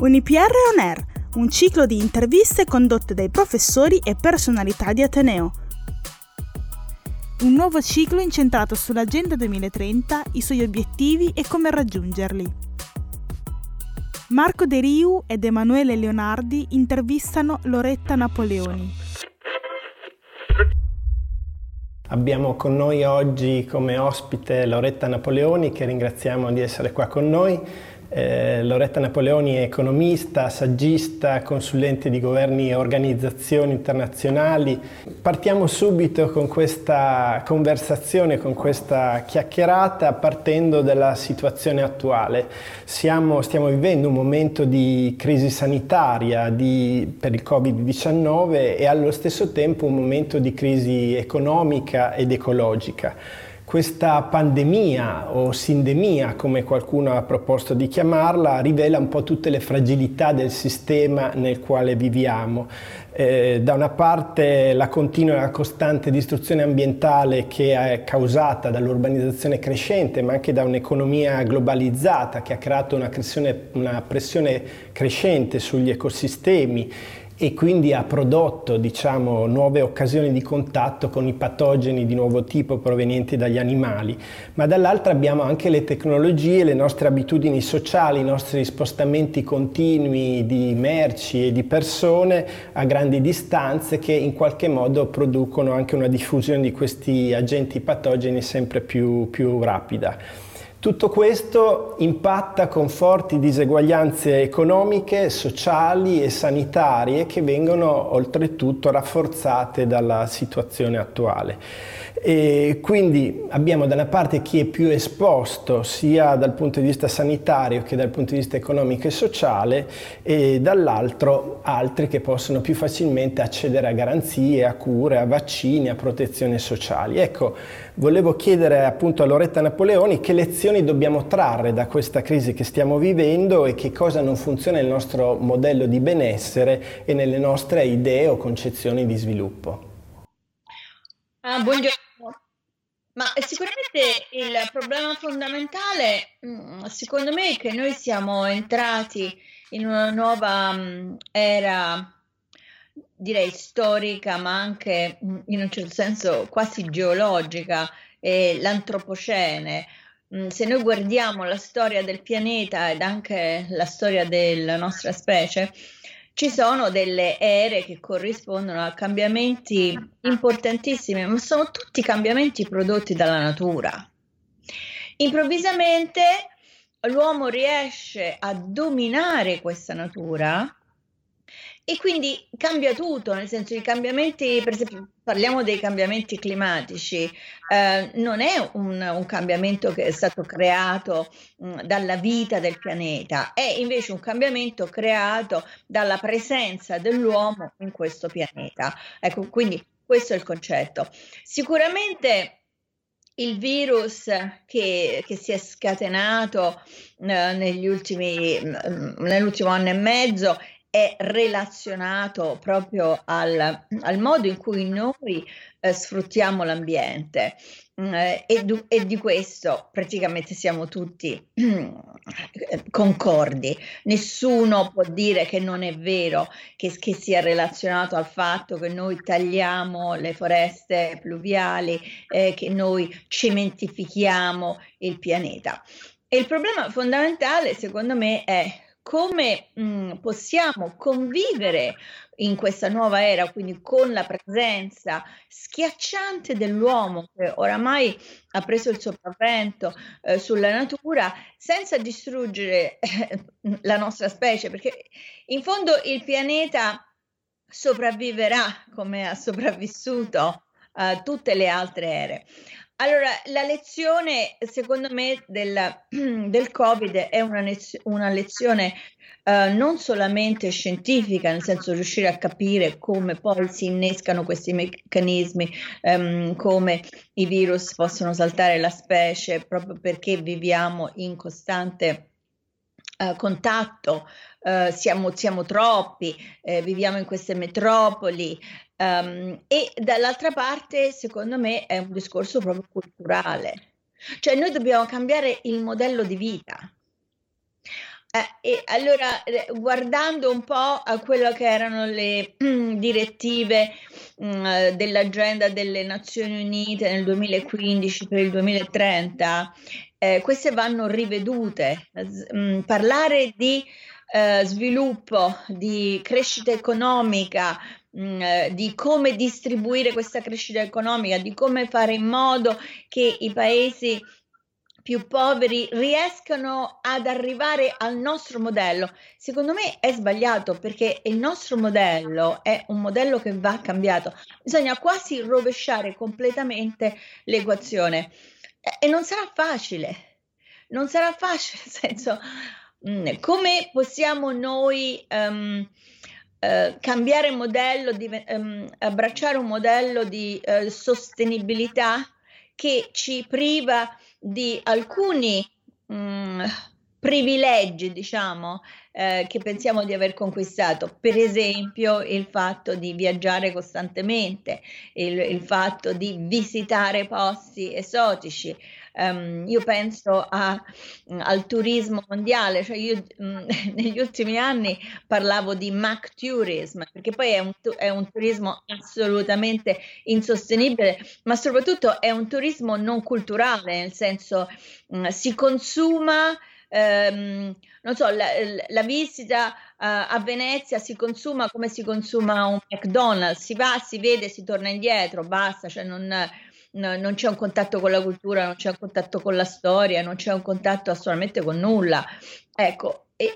Unipr On Air, un ciclo di interviste condotte dai professori e personalità di Ateneo. Un nuovo ciclo incentrato sull'Agenda 2030, i suoi obiettivi e come raggiungerli. Marco De Riu ed Emanuele Leonardi intervistano Loretta Napoleoni. Abbiamo con noi oggi come ospite Loretta Napoleoni che ringraziamo di essere qua con noi. Eh, Loretta Napoleoni è economista, saggista, consulente di governi e organizzazioni internazionali. Partiamo subito con questa conversazione, con questa chiacchierata partendo dalla situazione attuale. Siamo, stiamo vivendo un momento di crisi sanitaria di, per il Covid-19 e allo stesso tempo un momento di crisi economica ed ecologica. Questa pandemia o sindemia, come qualcuno ha proposto di chiamarla, rivela un po' tutte le fragilità del sistema nel quale viviamo. Eh, da una parte la continua e costante distruzione ambientale che è causata dall'urbanizzazione crescente, ma anche da un'economia globalizzata che ha creato una, una pressione crescente sugli ecosistemi e quindi ha prodotto diciamo, nuove occasioni di contatto con i patogeni di nuovo tipo provenienti dagli animali, ma dall'altra abbiamo anche le tecnologie, le nostre abitudini sociali, i nostri spostamenti continui di merci e di persone a grandi distanze che in qualche modo producono anche una diffusione di questi agenti patogeni sempre più, più rapida. Tutto questo impatta con forti diseguaglianze economiche, sociali e sanitarie che vengono oltretutto rafforzate dalla situazione attuale. E quindi abbiamo da una parte chi è più esposto sia dal punto di vista sanitario che dal punto di vista economico e sociale e dall'altro altri che possono più facilmente accedere a garanzie, a cure, a vaccini, a protezioni sociali. Ecco, volevo chiedere appunto a Loretta Napoleoni che lezioni dobbiamo trarre da questa crisi che stiamo vivendo e che cosa non funziona nel nostro modello di benessere e nelle nostre idee o concezioni di sviluppo. Ah, buongiorno. Ma sicuramente il problema fondamentale, mm, secondo me, è che noi siamo entrati in una nuova mm, era, direi storica, ma anche mm, in un certo senso quasi geologica, eh, l'antropocene. Se noi guardiamo la storia del pianeta ed anche la storia della nostra specie, ci sono delle ere che corrispondono a cambiamenti importantissimi, ma sono tutti cambiamenti prodotti dalla natura. Improvvisamente l'uomo riesce a dominare questa natura e quindi cambia tutto, nel senso i cambiamenti, per esempio parliamo dei cambiamenti climatici, eh, non è un, un, cambiamento che è stato creato mh, dalla vita del pianeta, è invece un cambiamento creato dalla presenza dell'uomo in questo pianeta. Ecco, quindi questo è il concetto. Sicuramente il virus che, che, si è scatenato eh, ultimi, nell'ultimo anno e mezzo è relazionato proprio al, al modo in cui noi eh, sfruttiamo l'ambiente. Mm, eh, e, du- e, di questo praticamente siamo tutti concordi. Nessuno può dire che non è vero che, che, sia relazionato al fatto che noi tagliamo le foreste pluviali, eh, che noi cementifichiamo il pianeta. E il problema fondamentale, secondo me, è come mh, mhmm, possiamo convivere in questa nuova era, quindi con la presenza schiacciante dell'uomo che oramai ha preso il sopravvento eh, sulla natura senza distruggere eh, la nostra specie, perché in fondo il pianeta sopravviverà come ha sopravvissuto uh, tutte le altre ere. Allora, la lezione, secondo me, del, del Covid è una, una lezione uh, non solamente scientifica, nel senso riuscire a capire come poi si innescano questi meccanismi, um, come i virus possono saltare la specie, proprio perché viviamo in costante Uh, contatto, uh, siamo, siamo, troppi, eh, viviamo in queste metropoli, Um, e dall'altra parte, secondo me, è un discorso proprio culturale. Cioè, noi dobbiamo cambiare il modello di vita. Eh, e allora, eh, guardando un po' a quello che erano le mm, direttive mm, dell'agenda delle Nazioni Unite nel 2015 per il 2030, eh, queste vanno rivedute. Mm, parlare di eh, sviluppo, di crescita economica, mm, eh, di come distribuire questa crescita economica, di come fare in modo che i paesi più poveri riescano ad arrivare al nostro modello. Secondo me è sbagliato perché il nostro modello è un modello che va cambiato. Bisogna quasi rovesciare completamente l'equazione e non sarà facile. Non sarà facile, nel senso, mm, come possiamo noi um, uh, cambiare modello, di, um, abbracciare un modello di uh, sostenibilità che ci priva di alcuni mh, mm, privilegi, diciamo, eh, che pensiamo di aver conquistato, per esempio il fatto di viaggiare costantemente, il, il fatto di visitare posti esotici. Um, io penso a, al turismo mondiale, cioè io mh, negli ultimi anni parlavo di Mac Tourism, perché poi è un, è un turismo assolutamente insostenibile, ma soprattutto è un turismo non culturale, nel senso mh, si consuma ehm, non so, la, la visita uh, a Venezia si consuma come si consuma un McDonald's, si va, si vede, si torna indietro, basta, cioè non, no, non c'è un contatto con la cultura, non c'è un contatto con la storia, non c'è un contatto assolutamente con nulla. Ecco, e,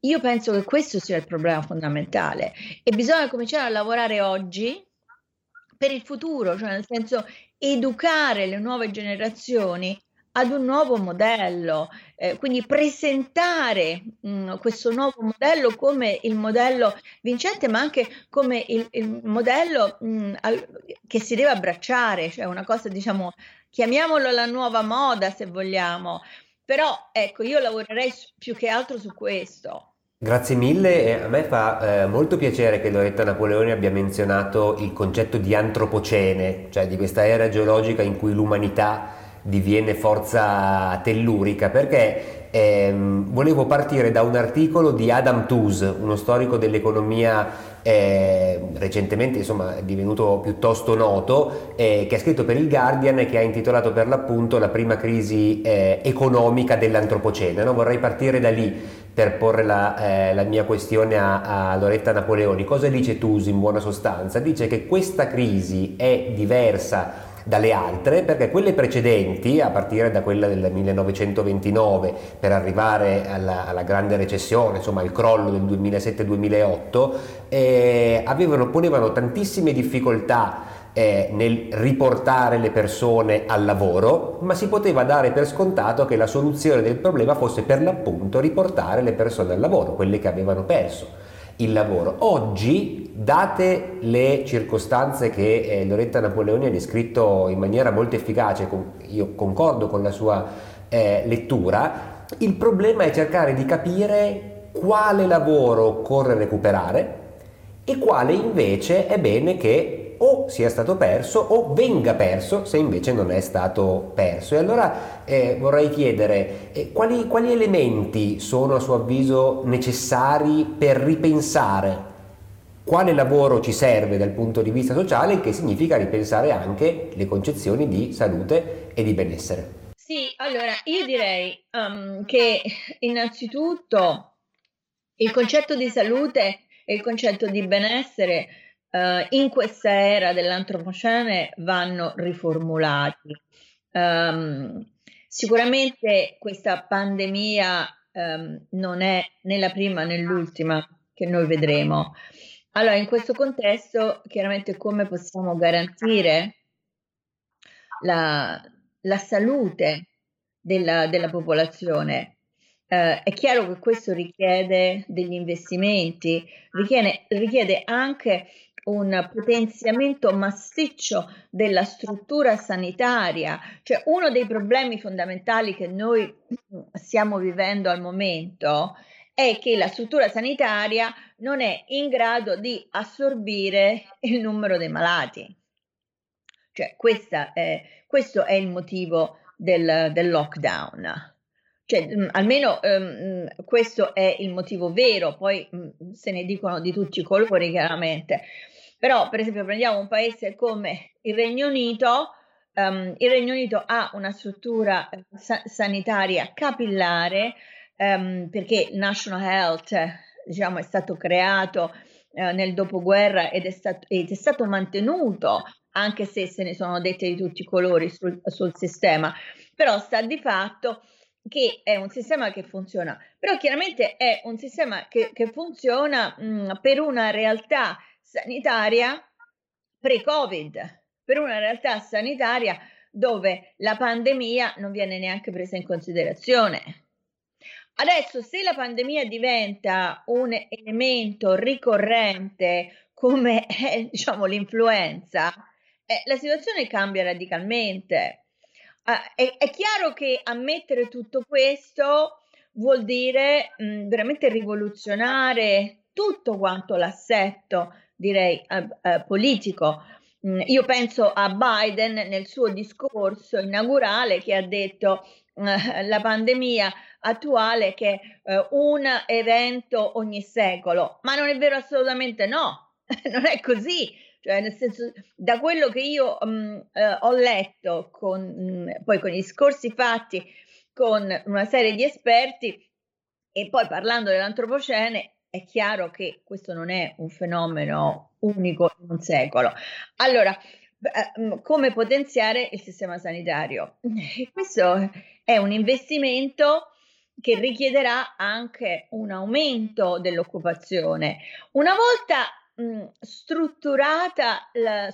io penso che questo sia il problema fondamentale e bisogna cominciare a lavorare oggi per il futuro, cioè nel senso educare le nuove generazioni ad un nuovo modello, eh, quindi presentare mh, mm, questo nuovo modello come il modello vincente, ma anche come il, il modello mh, mm, al, che si deve abbracciare, cioè una cosa, diciamo, chiamiamolo la nuova moda se vogliamo, però ecco, io lavorerei su, più che altro su questo. Grazie mille, a me fa eh, molto piacere che Loretta Napoleone abbia menzionato il concetto di antropocene, cioè di questa era geologica in cui l'umanità diviene forza tellurica perché ehm, volevo partire da un articolo di Adam Tooze, uno storico dell'economia eh, recentemente insomma divenuto piuttosto noto, eh, che ha scritto per il Guardian e che ha intitolato per l'appunto la prima crisi eh, economica dell'antropocene. No? Vorrei partire da lì per porre la, eh, la mia questione a, a, Loretta Napoleoni. Cosa dice Tooze in buona sostanza? Dice che questa crisi è diversa dalle altre perché quelle precedenti, a partire da quella del 1929 per arrivare alla, alla grande recessione, insomma il crollo del 2007-2008, eh, avevano, ponevano tantissime difficoltà eh, nel riportare le persone al lavoro, ma si poteva dare per scontato che la soluzione del problema fosse per l'appunto riportare le persone al lavoro, quelle che avevano perso il lavoro. Oggi, date le circostanze che eh, Loretta Napoleoni ha descritto in maniera molto efficace, con, io concordo con la sua eh, lettura, il problema è cercare di capire quale lavoro occorre recuperare e quale invece è bene che o sia stato perso o venga perso se invece non è stato perso. E allora eh, vorrei chiedere eh, quali, quali elementi sono a suo avviso necessari per ripensare quale lavoro ci serve dal punto di vista sociale, che significa ripensare anche le concezioni di salute e di benessere. Sì, allora io direi um, che innanzitutto il concetto di salute e il concetto di benessere uh, in questa era dell'antropocene vanno riformulati. Um, sicuramente questa pandemia um, non è né la prima né l'ultima che noi vedremo. Allora, in questo contesto, chiaramente come possiamo garantire la, la salute della, della popolazione? Uh, è chiaro che questo richiede degli investimenti, richiede, richiede anche un potenziamento massiccio della struttura sanitaria, cioè uno dei problemi fondamentali che noi stiamo vivendo al momento è che la struttura sanitaria non è in grado di assorbire il numero dei malati. Cioè, è, questo è il motivo del, del lockdown. cioè, mh, almeno um, questo è il motivo vero, poi mh, se ne dicono di tutti i colori chiaramente. Però, per esempio, prendiamo un paese come il Regno Unito, um, il Regno Unito ha una struttura eh, sa- sanitaria capillare um, perché National Health diciamo, è stato creato eh, nel dopoguerra ed è, stato, ed è stato mantenuto anche se se ne sono dette di tutti i colori sul, sul sistema, però sta di fatto che è un sistema che funziona, però chiaramente è un sistema che, che funziona mh, per una realtà sanitaria pre-Covid, per una realtà sanitaria dove la pandemia non viene neanche presa in considerazione. Adesso, se la pandemia diventa un elemento ricorrente come è, diciamo, l'influenza, eh, la situazione cambia radicalmente. Uh, è, è, chiaro che ammettere tutto questo vuol dire mh, veramente rivoluzionare tutto quanto l'assetto, direi, uh, uh, politico. Mm, io penso a Biden nel suo discorso inaugurale che ha detto la pandemia attuale che è un evento ogni secolo, ma non è vero assolutamente no, non è così cioè nel senso da quello che io um, eh, ho letto con, mh, poi con gli scorsi fatti con una serie di esperti e poi parlando dell'antropocene è chiaro che questo non è un fenomeno unico in un secolo. Allora, come potenziare il sistema sanitario? Questo è un investimento che richiederà anche un aumento dell'occupazione. Una volta strutturata la,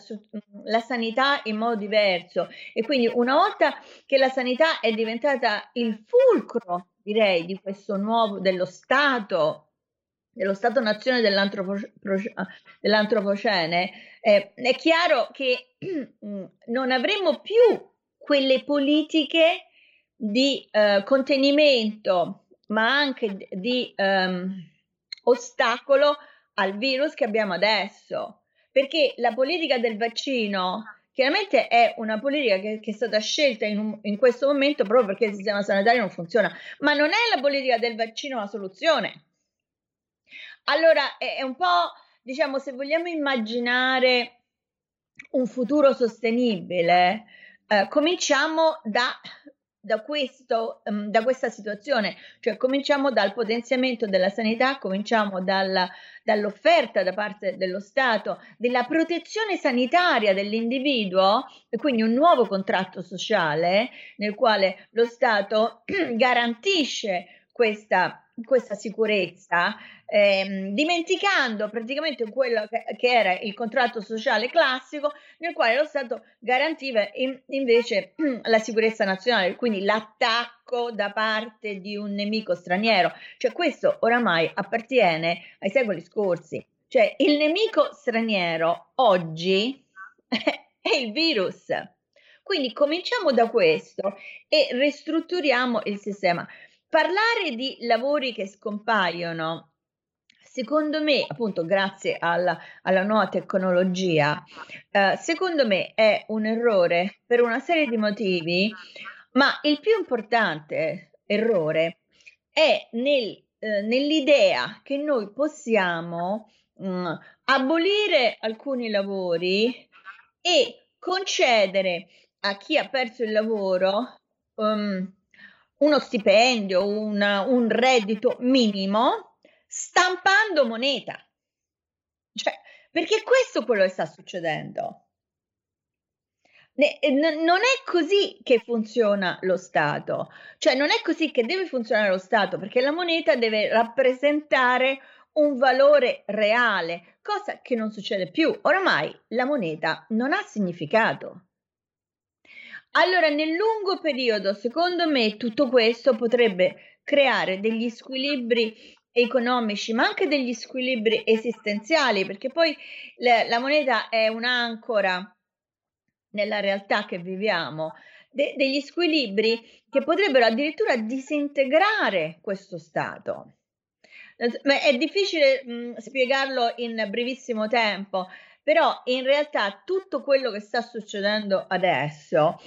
la, sanità in modo diverso e quindi una volta che la sanità è diventata il fulcro, direi, di questo nuovo dello Stato, dello Stato-nazione dell'antropocene, eh, è chiaro che non avremo più quelle politiche di eh, contenimento, ma anche di ehm, ostacolo al virus che abbiamo adesso, perché la politica del vaccino chiaramente è una politica che, che è stata scelta in, un, in, questo momento proprio perché il sistema sanitario non funziona, ma non è la politica del vaccino la soluzione. Allora è, è un po', diciamo, se vogliamo immaginare un futuro sostenibile, eh, cominciamo da da, questo, um, da questa situazione, cioè cominciamo dal potenziamento della sanità, cominciamo dalla, dall'offerta da parte dello Stato della protezione sanitaria dell'individuo e quindi un nuovo contratto sociale nel quale lo Stato garantisce questa, questa sicurezza, ehm, dimenticando praticamente quello che, che, era il contratto sociale classico, nel quale lo Stato garantiva in, invece la sicurezza nazionale, quindi l'attacco da parte di un nemico straniero. Cioè questo oramai appartiene ai secoli scorsi. Cioè il nemico straniero oggi è il virus. Quindi cominciamo da questo e ristrutturiamo il sistema. Parlare di lavori che scompaiono, secondo me, appunto grazie alla, alla nuova tecnologia, eh, secondo me è un errore per una serie di motivi, ma il più importante errore è nel, eh, nell'idea che noi possiamo mh, mm, abolire alcuni lavori e concedere a chi ha perso il lavoro um, uno stipendio, una, un reddito minimo, stampando moneta. Cioè, perché questo è quello che sta succedendo. Eh, non è così che funziona lo Stato, cioè non è così che deve funzionare lo Stato, perché la moneta deve rappresentare un valore reale, cosa che non succede più. Oramai la moneta non ha significato. Allora, nel lungo periodo, secondo me, tutto questo potrebbe creare degli squilibri economici, ma anche degli squilibri esistenziali, perché poi la, la moneta è un'ancora nella realtà che viviamo, de, degli squilibri che potrebbero addirittura disintegrare questo Stato. È difficile mh, spiegarlo in brevissimo tempo, però in realtà tutto quello che sta succedendo adesso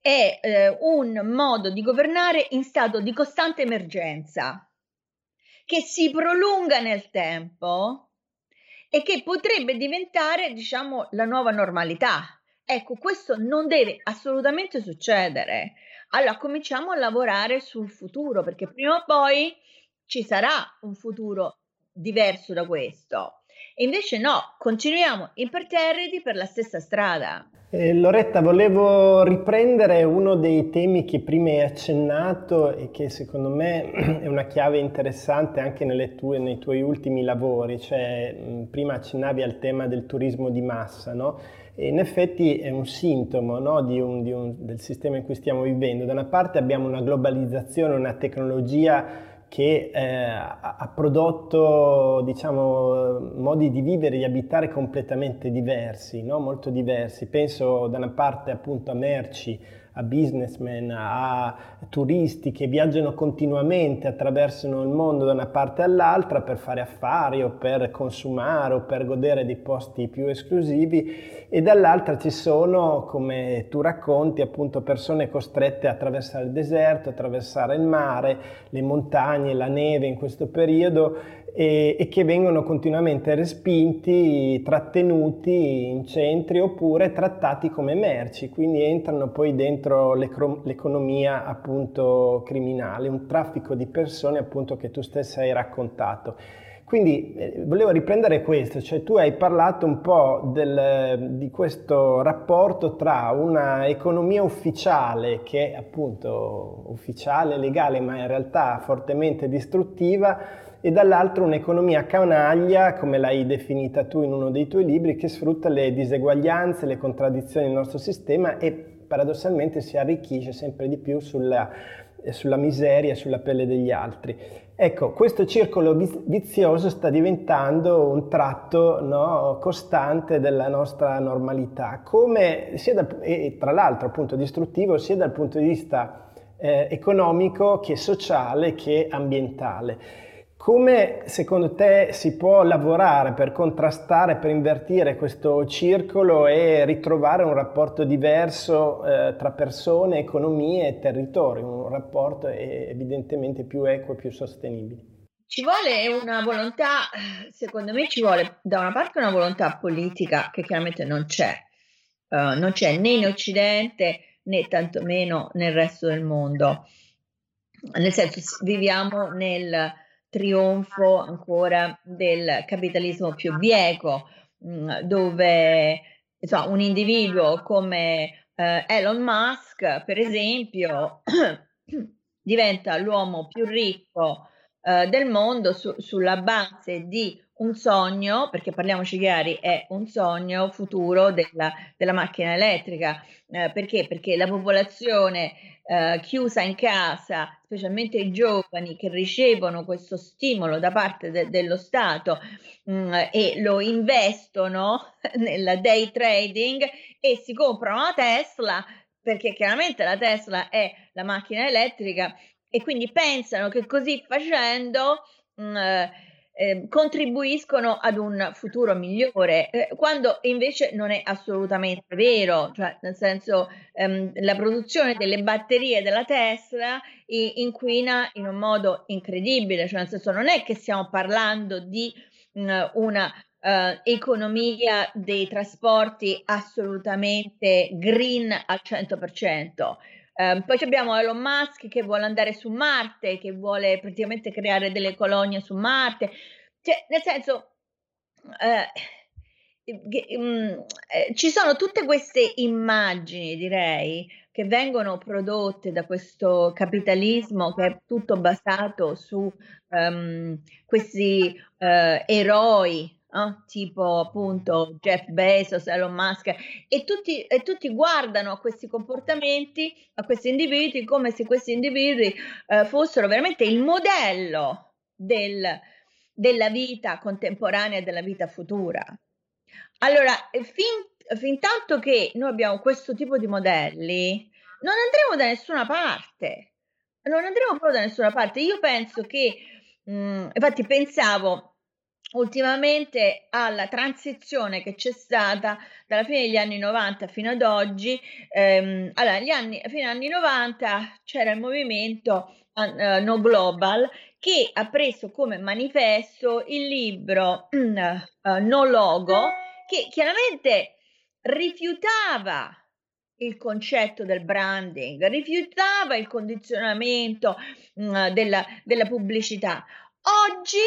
è eh, un modo di governare in stato di costante emergenza che si prolunga nel tempo e che potrebbe diventare, diciamo, la nuova normalità. Ecco, questo non deve assolutamente succedere. Allora cominciamo a lavorare sul futuro perché prima o poi ci sarà un futuro diverso da questo. E invece no, continuiamo imperterriti per la stessa strada. Eh, Loretta, volevo riprendere uno dei temi che prima hai accennato e che secondo me è una chiave interessante anche tue, nei tuoi ultimi lavori, cioè prima accennavi al tema del turismo di massa, no? E in effetti è un sintomo no, di un, di un, del sistema in cui stiamo vivendo. Da una parte abbiamo una globalizzazione, una tecnologia che eh, ha prodotto diciamo, modi di vivere e di abitare completamente diversi, no? molto diversi. Penso da una parte appunto a merci, a businessmen, a turisti che viaggiano continuamente, attraversano il mondo da una parte all'altra per fare affari o per consumare o per godere di posti più esclusivi e dall'altra ci sono, come tu racconti, appunto persone costrette a attraversare il deserto, attraversare il mare, le montagne, la neve in questo periodo e, e, che vengono continuamente respinti, trattenuti in centri oppure trattati come merci, quindi entrano poi dentro l'economia appunto criminale, un traffico di persone appunto che tu stessa hai raccontato. Quindi eh, volevo riprendere questo, cioè tu hai parlato un po' del, di questo rapporto tra una economia ufficiale che è appunto ufficiale, legale, ma in realtà fortemente distruttiva e dall'altro un'economia canaglia, come l'hai definita tu in uno dei tuoi libri, che sfrutta le diseguaglianze, le contraddizioni del nostro sistema e paradossalmente si arricchisce sempre di più sulla, sulla miseria sulla pelle degli altri. Ecco, questo circolo vizioso sta diventando un tratto no, costante della nostra normalità, come da, e tra l'altro appunto distruttivo sia dal punto di vista eh, economico che sociale che ambientale. Come secondo te si può lavorare per contrastare, per invertire questo circolo e ritrovare un rapporto diverso eh, tra persone, economie e territorio, un rapporto evidentemente più equo e più sostenibile? Ci vuole una volontà, secondo me ci vuole da una parte una volontà politica che chiaramente non c'è, uh, non c'è né in Occidente né tantomeno nel resto del mondo. Nel senso viviamo nel trionfo ancora del capitalismo più bieco, mm, dove insomma, un individuo come eh, Elon Musk, per esempio, diventa l'uomo più ricco eh, del mondo su, sulla base di un sogno, perché parliamoci chiari, è un sogno futuro della, della macchina elettrica. Eh, perché? Perché la popolazione eh, chiusa in casa, specialmente i giovani che ricevono questo stimolo da parte de- dello Stato mh, mm, e lo investono nel day trading e si comprano una Tesla, perché chiaramente la Tesla è la macchina elettrica e quindi pensano che così facendo mh, mm, eh, contribuiscono ad un futuro migliore, eh, quando invece non è assolutamente vero, cioè nel senso ehm, la produzione delle batterie della Tesla inquina in un modo incredibile, cioè nel senso non è che stiamo parlando di mh, mm, una Uh, economia dei trasporti assolutamente green al 100%. Um, poi abbiamo Elon Musk che vuole andare su Marte, che vuole praticamente creare delle colonie su Marte. Cioè, nel senso, uh, um, eh, ci sono tutte queste immagini, direi, che vengono prodotte da questo capitalismo che è tutto basato su um, questi uh, eroi eh? tipo appunto Jeff Bezos, Elon Musk, e tutti, e tutti, guardano a questi comportamenti, a questi individui, come se questi individui eh, fossero veramente il modello del, della vita contemporanea e della vita futura. Allora, fin, fin tanto che noi abbiamo questo tipo di modelli, non andremo da nessuna parte. Non andremo proprio da nessuna parte. Io penso che, mh, infatti pensavo ultimamente alla transizione che c'è stata dalla fine degli anni 90 fino ad oggi. Ehm, allora, gli anni, fino agli anni 90 c'era il movimento uh, No Global che ha preso come manifesto il libro uh, No Logo che chiaramente rifiutava il concetto del branding, rifiutava il condizionamento mh, della, della pubblicità. Oggi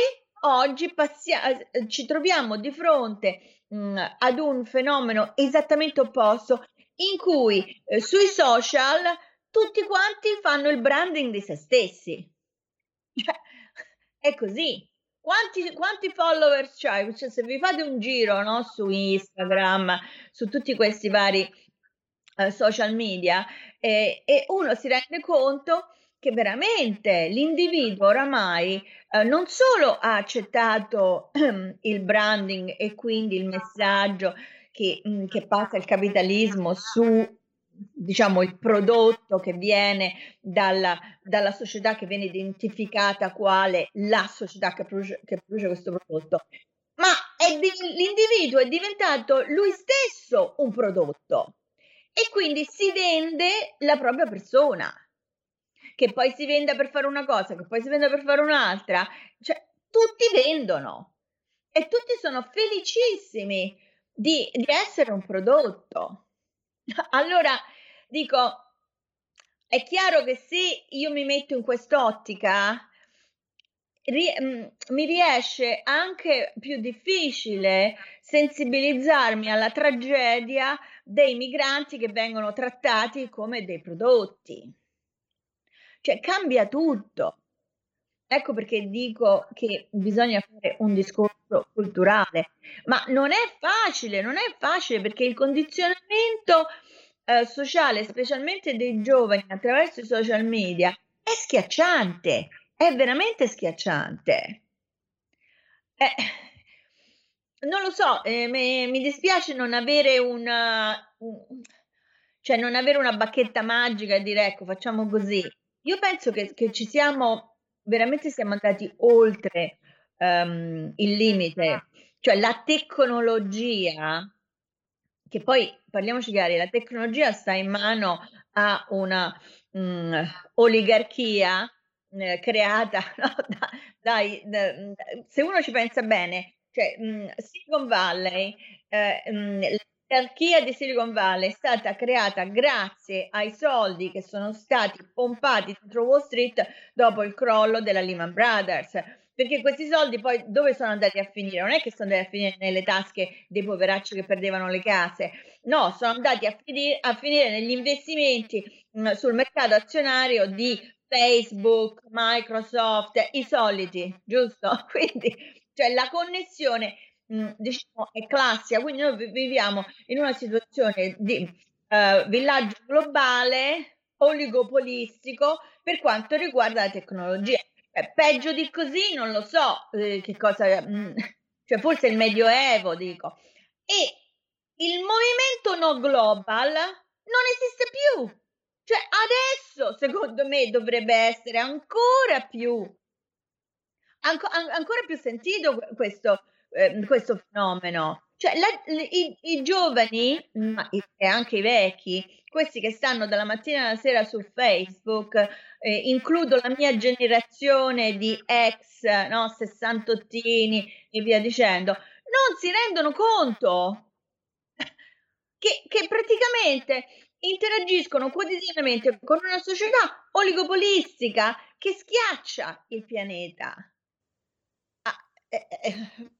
oggi passia- eh, ci troviamo di fronte mh, mm, ad un fenomeno esattamente opposto in cui eh, sui social tutti quanti fanno il branding di se stessi. Cioè, è così. Quanti, quanti followers c'hai? Cioè, se vi fate un giro no, su Instagram, su tutti questi vari uh, social media, eh, e uno si rende conto che veramente l'individuo oramai eh, non solo ha accettato ehm, il branding e quindi il messaggio che, mh, mm, che passa il capitalismo su diciamo il prodotto che viene dalla, dalla, società che viene identificata quale la società che produce, che produce questo prodotto ma di, l'individuo è diventato lui stesso un prodotto e quindi si vende la propria persona che poi si venda per fare una cosa, che poi si venda per fare un'altra, cioè tutti vendono e tutti sono felicissimi di, di essere un prodotto. Allora dico, è chiaro che se io mi metto in quest'ottica, mm, mi riesce anche più difficile sensibilizzarmi alla tragedia dei migranti che vengono trattati come dei prodotti. Cioè cambia tutto. Ecco perché dico che bisogna fare un discorso culturale, ma non è facile, non è facile perché il condizionamento eh, sociale, specialmente dei giovani attraverso i social media, è schiacciante, è veramente schiacciante. Eh, non lo so, eh, mi, mi, dispiace non avere una, un, cioè non avere una bacchetta magica e dire ecco facciamo così. Io penso che, che ci siamo, veramente siamo andati oltre um, il limite, cioè la tecnologia, che poi parliamoci chiari, la tecnologia sta in mano a una um, oligarchia eh, creata no, da, dai, da, se uno ci pensa bene, cioè mh, Silicon Valley, eh, mh, L'anarchia di Silicon Valley è stata creata grazie ai soldi che sono stati pompati dentro Wall Street dopo il crollo della Lehman Brothers. Perché questi soldi poi dove sono andati a finire? Non è che sono andati a finire nelle tasche dei poveracci che perdevano le case, no, sono andati a finire, a finire negli investimenti mh, sul mercato azionario di Facebook, Microsoft, i soliti, giusto? Quindi, cioè la connessione diciamo, è classica, quindi noi viviamo in una situazione di uh, villaggio globale oligopolistico per quanto riguarda la tecnologia. Eh, peggio di così non lo so eh, che cosa, mh, cioè forse il medioevo dico. E il movimento no global non esiste più. Cioè adesso secondo me dovrebbe essere ancora più anco, an- ancora più sentito questo, eh, questo fenomeno. Cioè, la, i, i, giovani, e anche i vecchi, questi che stanno dalla mattina alla sera su Facebook, eh, includo la mia generazione di ex, no, sessantottini e via dicendo, non si rendono conto che, che praticamente interagiscono quotidianamente con una società oligopolistica che schiaccia il pianeta. Ah, eh, eh,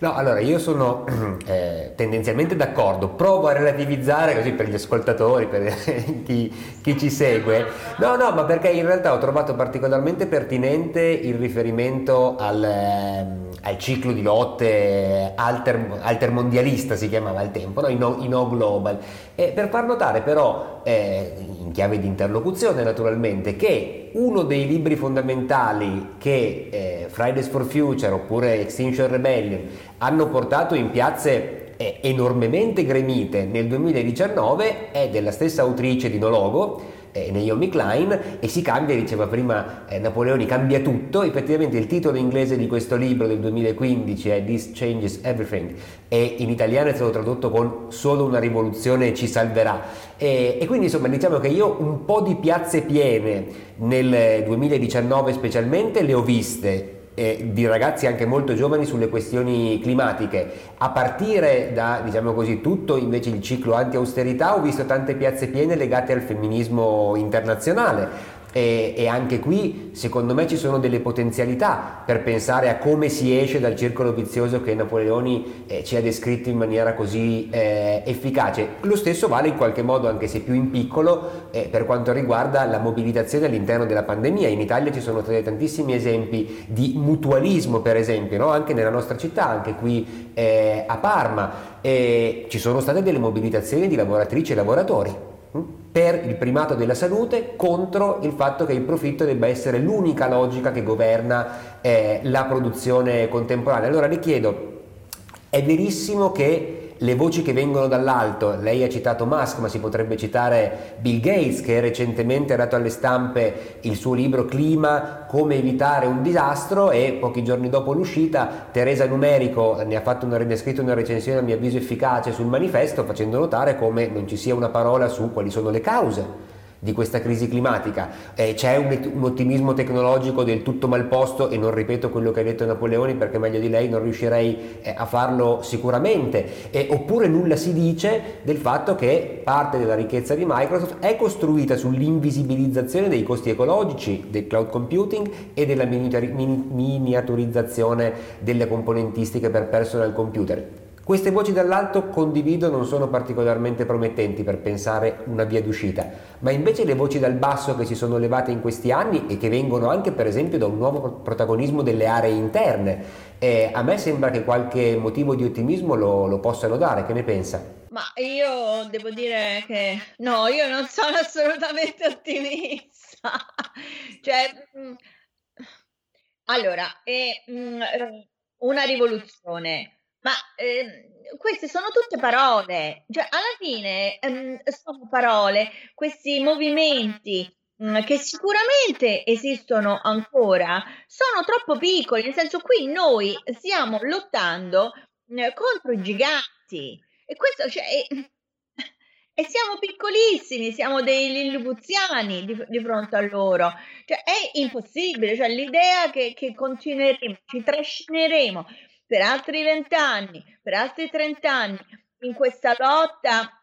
No, allora io sono eh, tendenzialmente d'accordo, provo a relativizzare così per gli ascoltatori, per chi, chi, ci segue. No, no, ma perché in realtà ho trovato particolarmente pertinente il riferimento al, eh, al ciclo di lotte alter, altermondialista, si chiamava al tempo, no? I, no, i no global. E per far notare però, eh, in chiave di interlocuzione naturalmente, che uno dei libri fondamentali che eh, Fridays for Future oppure Extinction Rebellion hanno portato in piazze eh, enormemente gremite nel 2019 è della stessa autrice di Nologo, eh, Naomi Klein e si cambia, diceva prima eh, Napoleoni, cambia tutto, effettivamente il titolo inglese di questo libro del 2015 è This Changes Everything e in italiano è stato tradotto con Solo una rivoluzione ci salverà. E, e quindi insomma diciamo che io un po' di piazze piene nel 2019 specialmente le ho viste eh, di ragazzi anche molto giovani sulle questioni climatiche. A partire da, diciamo così, tutto invece il ciclo anti-austerità ho visto tante piazze piene legate al femminismo internazionale, e, e, anche qui secondo me ci sono delle potenzialità per pensare a come si esce dal circolo vizioso che Napoleoni eh, ci ha descritto in maniera così eh, efficace. Lo stesso vale in qualche modo, anche se più in piccolo, eh, per quanto riguarda la mobilitazione all'interno della pandemia. In Italia ci sono stati tantissimi esempi di mutualismo, per esempio, no? anche nella nostra città, anche qui eh, a Parma. ci sono state delle mobilitazioni di lavoratrici e lavoratori per il primato della salute contro il fatto che il profitto debba essere l'unica logica che governa eh, la produzione contemporanea. Allora le chiedo, è verissimo che le voci che vengono dall'alto, lei ha citato Musk, ma si potrebbe citare Bill Gates che recentemente ha dato alle stampe il suo libro Clima, come evitare un disastro e pochi giorni dopo l'uscita Teresa Numerico ne ha, fatto una, ne ha scritto una recensione a mio avviso efficace sul manifesto facendo notare come non ci sia una parola su quali sono le cause di questa crisi climatica. Eh, c'è un, un, ottimismo tecnologico del tutto mal posto e non ripeto quello che ha detto Napoleoni perché meglio di lei non riuscirei eh, a farlo sicuramente. Eh, oppure nulla si dice del fatto che parte della ricchezza di Microsoft è costruita sull'invisibilizzazione dei costi ecologici del cloud computing e della miniaturizzazione delle componentistiche per personal computer. Queste voci dall'alto condivido non sono particolarmente promettenti per pensare una via d'uscita, ma invece le voci dal basso che si sono levate in questi anni e che vengono anche per esempio da un nuovo protagonismo delle aree interne, eh, a me sembra che qualche motivo di ottimismo lo, lo possano dare, che ne pensa? Ma io devo dire che no, io non sono assolutamente ottimista. cioè, mh, mm, allora, è mh, mm, una rivoluzione ma ehm, queste sono tutte parole, cioè alla fine ehm, sono parole, questi movimenti mm, che sicuramente esistono ancora, sono troppo piccoli, nel senso qui noi stiamo lottando mh, mm, contro i giganti. E questo cioè, e, e siamo piccolissimi, siamo dei lillipuziani di, di, fronte a loro, cioè è impossibile, cioè l'idea che, che continueremo, ci trascineremo per altri vent'anni, per altri trent'anni, in questa lotta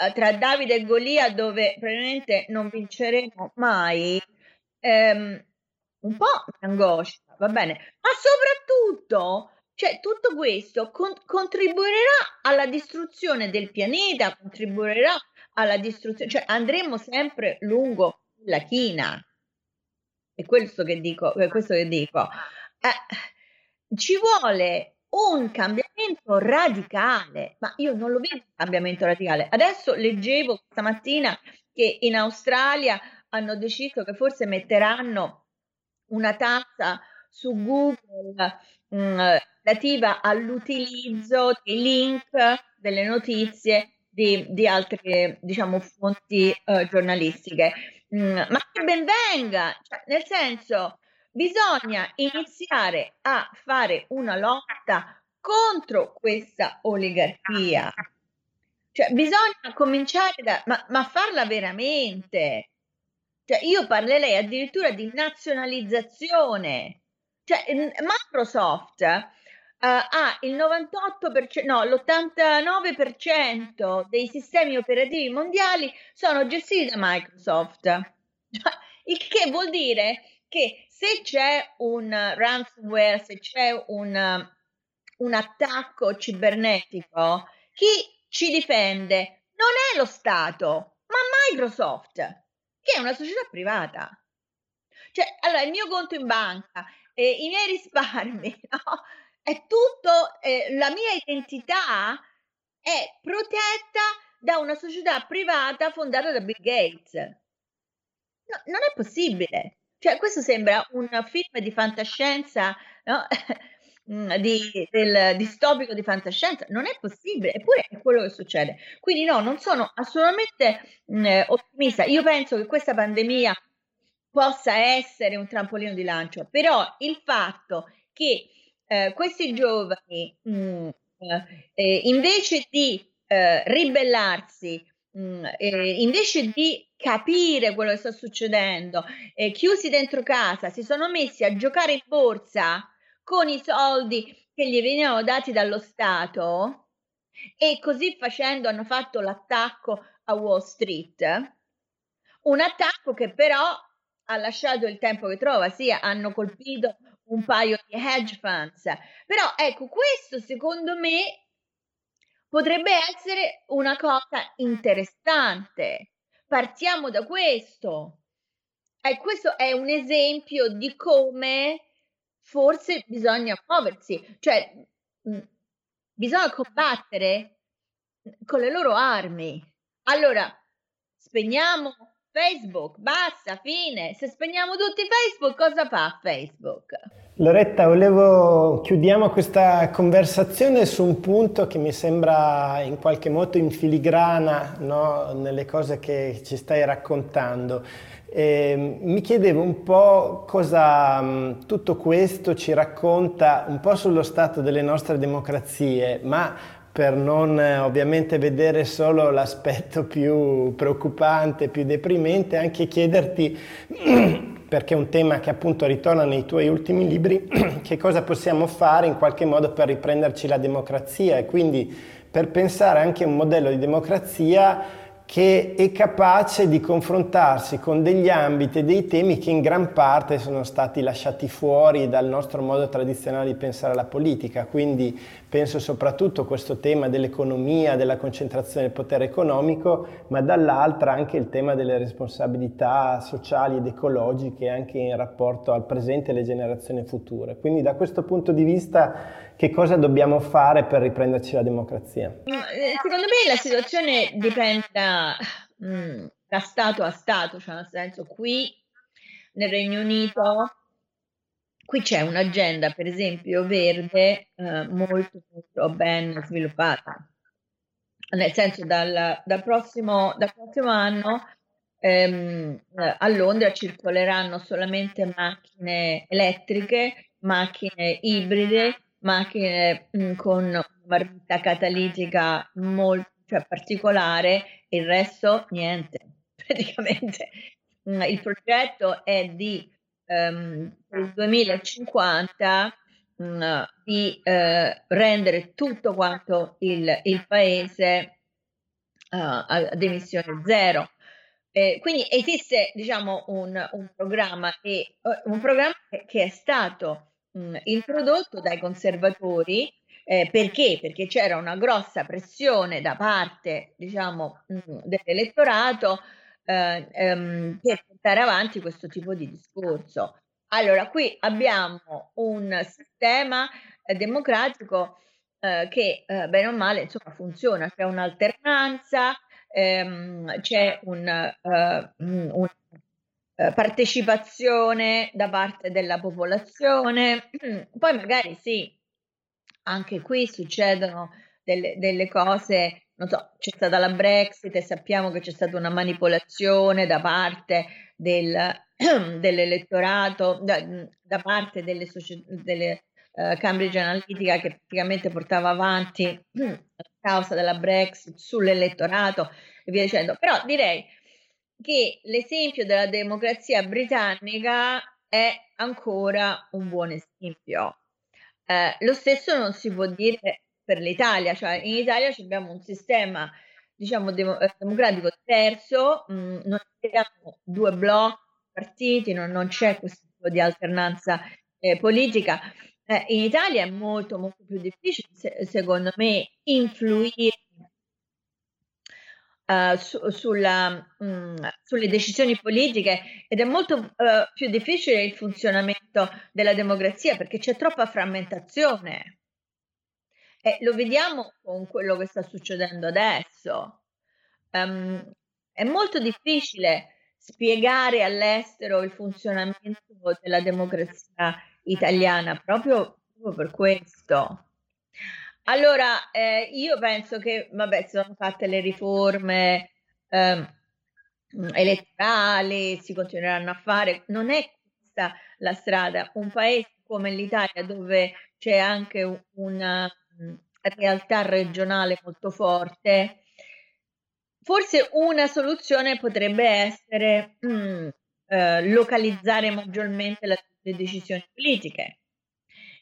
eh, tra Davide e Golia dove probabilmente non vinceremo mai, ehm, un po' mi angoscia, va bene, ma soprattutto, cioè tutto questo con- contribuirà alla distruzione del pianeta, contribuirà alla distruzione, cioè andremo sempre lungo la china. È questo che dico, è questo che dico. Eh, ci vuole un cambiamento radicale, ma io non lo vedo un cambiamento radicale. Adesso leggevo stamattina che in Australia hanno deciso che forse metteranno una tassa su Google mh, mm, relativa all'utilizzo dei link delle notizie di, di altre diciamo, fonti uh, giornalistiche. Mm, ma che ben venga, cioè, nel senso Bisogna iniziare a fare una lotta contro questa oligarchia. Cioè, bisogna cominciare da, ma, ma farla veramente. Cioè, io parlerei addirittura di nazionalizzazione. Cioè, Microsoft uh, ha il 98%, no, l'89% dei sistemi operativi mondiali sono gestiti da Microsoft. Cioè, il che vuol dire che se c'è un ransomware, se c'è un, un attacco cibernetico, chi ci difende non è lo Stato, ma Microsoft, che è una società privata. Cioè, allora, il mio conto in banca, eh, i miei risparmi, no? è tutto, eh, la mia identità è protetta da una società privata fondata da Bill Gates. No, non è possibile. Cioè, questo sembra un film di fantascienza, no? mm, di, del distopico di fantascienza. Non è possibile, eppure è quello che succede. Quindi no, non sono assolutamente mh, mm, ottimista. Io penso che questa pandemia possa essere un trampolino di lancio, però il fatto che eh, questi giovani mh, mm, eh, invece di eh, ribellarsi, mh, invece di capire quello che sta succedendo, chiusi dentro casa, si sono messi a giocare in borsa con i soldi che gli venivano dati dallo Stato e così facendo hanno fatto l'attacco a Wall Street, un attacco che però ha lasciato il tempo che trova, sì, hanno colpito un paio di hedge funds, però ecco, questo secondo me potrebbe essere una cosa interessante. Partiamo da questo. E questo è un esempio di come forse bisogna muoversi, cioè mh, bisogna combattere con le loro armi. Allora, spegniamo Facebook, basta, fine. Se spegniamo tutti Facebook, cosa fa Facebook? Loretta, volevo chiudiamo questa conversazione su un punto che mi sembra in qualche modo in filigrana no? nelle cose che ci stai raccontando. E mi chiedevo un po' cosa mh, tutto questo ci racconta un po' sullo stato delle nostre democrazie, ma per non eh, ovviamente vedere solo l'aspetto più preoccupante, più deprimente, anche chiederti, perché è un tema che appunto ritorna nei tuoi ultimi libri, che cosa possiamo fare in qualche modo per riprenderci la democrazia? E quindi per pensare anche a un modello di democrazia che è capace di confrontarsi con degli ambiti e dei temi che in gran parte sono stati lasciati fuori dal nostro modo tradizionale di pensare alla politica. Quindi penso soprattutto a questo tema dell'economia, della concentrazione del potere economico, ma dall'altra anche il tema delle responsabilità sociali ed ecologiche anche in rapporto al presente e alle generazioni future. Quindi da questo punto di vista che cosa dobbiamo fare per riprenderci la democrazia? Eh, secondo me la situazione dipende da, mm, da Stato a Stato, cioè nel senso qui nel Regno Unito qui c'è un'agenda, per esempio, verde eh, molto, molto ben sviluppata. Nel senso, dal, dal, prossimo, dal prossimo, anno ehm, a Londra circoleranno solamente macchine elettriche, macchine ibride macchine mm, con marmitta catalitica molto cioè, particolare, il resto niente. Praticamente mm, il progetto è di il 2050 mh, mm, di uh, rendere tutto quanto il, il paese uh, ad emissione zero. Eh, quindi esiste diciamo un, un programma, e, uh, un programma che è stato mh, introdotto dai conservatori eh, perché? Perché c'era una grossa pressione da parte, diciamo, mh, dell'elettorato eh, ehm, per portare avanti questo tipo di discorso. Allora, qui abbiamo un sistema eh, democratico eh, che, eh, bene o male, insomma, funziona, c'è un'alternanza, ehm, c'è un, uh, un eh, partecipazione da parte della popolazione. Poi magari sì, anche qui succedono delle, delle cose, non so, c'è stata la Brexit e sappiamo che c'è stata una manipolazione da parte del, dell'elettorato, da, da, parte delle, delle uh, Cambridge Analytica che praticamente portava avanti la causa della Brexit sull'elettorato e via dicendo. Però direi che l'esempio della democrazia britannica è ancora un buon esempio. Eh, lo stesso non si può dire per l'Italia, cioè in Italia abbiamo un sistema diciamo dem- eh, democratico diverso, mh, mm, non abbiamo due blocchi partiti, non, non, c'è questo tipo di alternanza eh, politica. Eh, in Italia è molto molto più difficile, se- secondo me, influire uh, su, sulla, mh, mm, sulle decisioni politiche ed è molto uh, più difficile il funzionamento della democrazia perché c'è troppa frammentazione. E lo vediamo con quello che sta succedendo adesso. Um, è molto difficile spiegare all'estero il funzionamento della democrazia italiana proprio proprio per questo. Allora, eh, io penso che, vabbè, sono fatte le riforme eh, elettorali, si continueranno a fare, non è questa la strada. Un paese come l'Italia, dove c'è anche una realtà regionale molto forte, forse una soluzione potrebbe essere mh, eh, localizzare maggiormente la, le decisioni politiche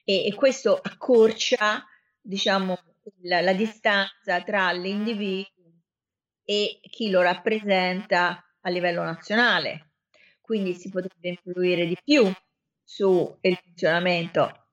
e, e questo accorcia diciamo, la, la distanza tra l'individuo e chi lo rappresenta a livello nazionale. Quindi si potrebbe influire di più sul funzionamento.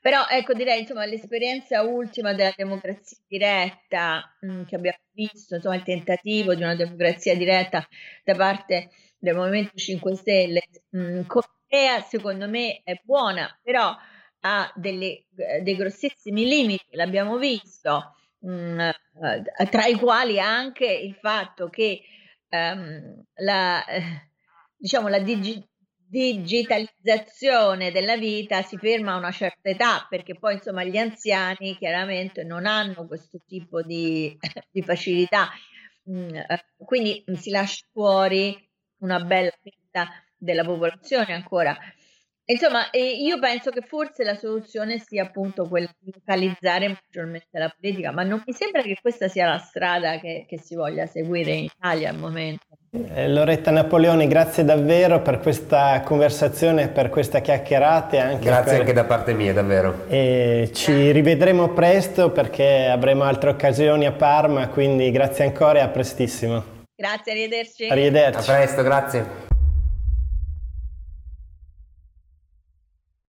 Però ecco direi insomma l'esperienza ultima della democrazia diretta mh, mm, che abbiamo visto, insomma il tentativo di una democrazia diretta da parte del Movimento 5 Stelle, mh, mm, Corea secondo me è buona, però ha delle, eh, dei grossissimi limiti, l'abbiamo visto, mh, mm, eh, tra i quali anche il fatto che um, la, eh, diciamo, la digi- digitalizzazione della vita si ferma a una certa età, perché poi insomma gli anziani chiaramente non hanno questo tipo di, di facilità, mm, quindi si lascia fuori una bella fetta della popolazione ancora. Insomma, io penso che forse la soluzione sia appunto quella di localizzare maggiormente la politica, ma non mi sembra che questa sia la strada che, che si voglia seguire in Italia al momento. Eh, Loretta Napoleoni, grazie davvero per questa conversazione, per questa chiacchierata. Anche grazie per... anche da parte mia, davvero. E ci rivedremo presto perché avremo altre occasioni a Parma, quindi grazie ancora e a prestissimo. Grazie, arrivederci. Arrivederci. A presto, grazie.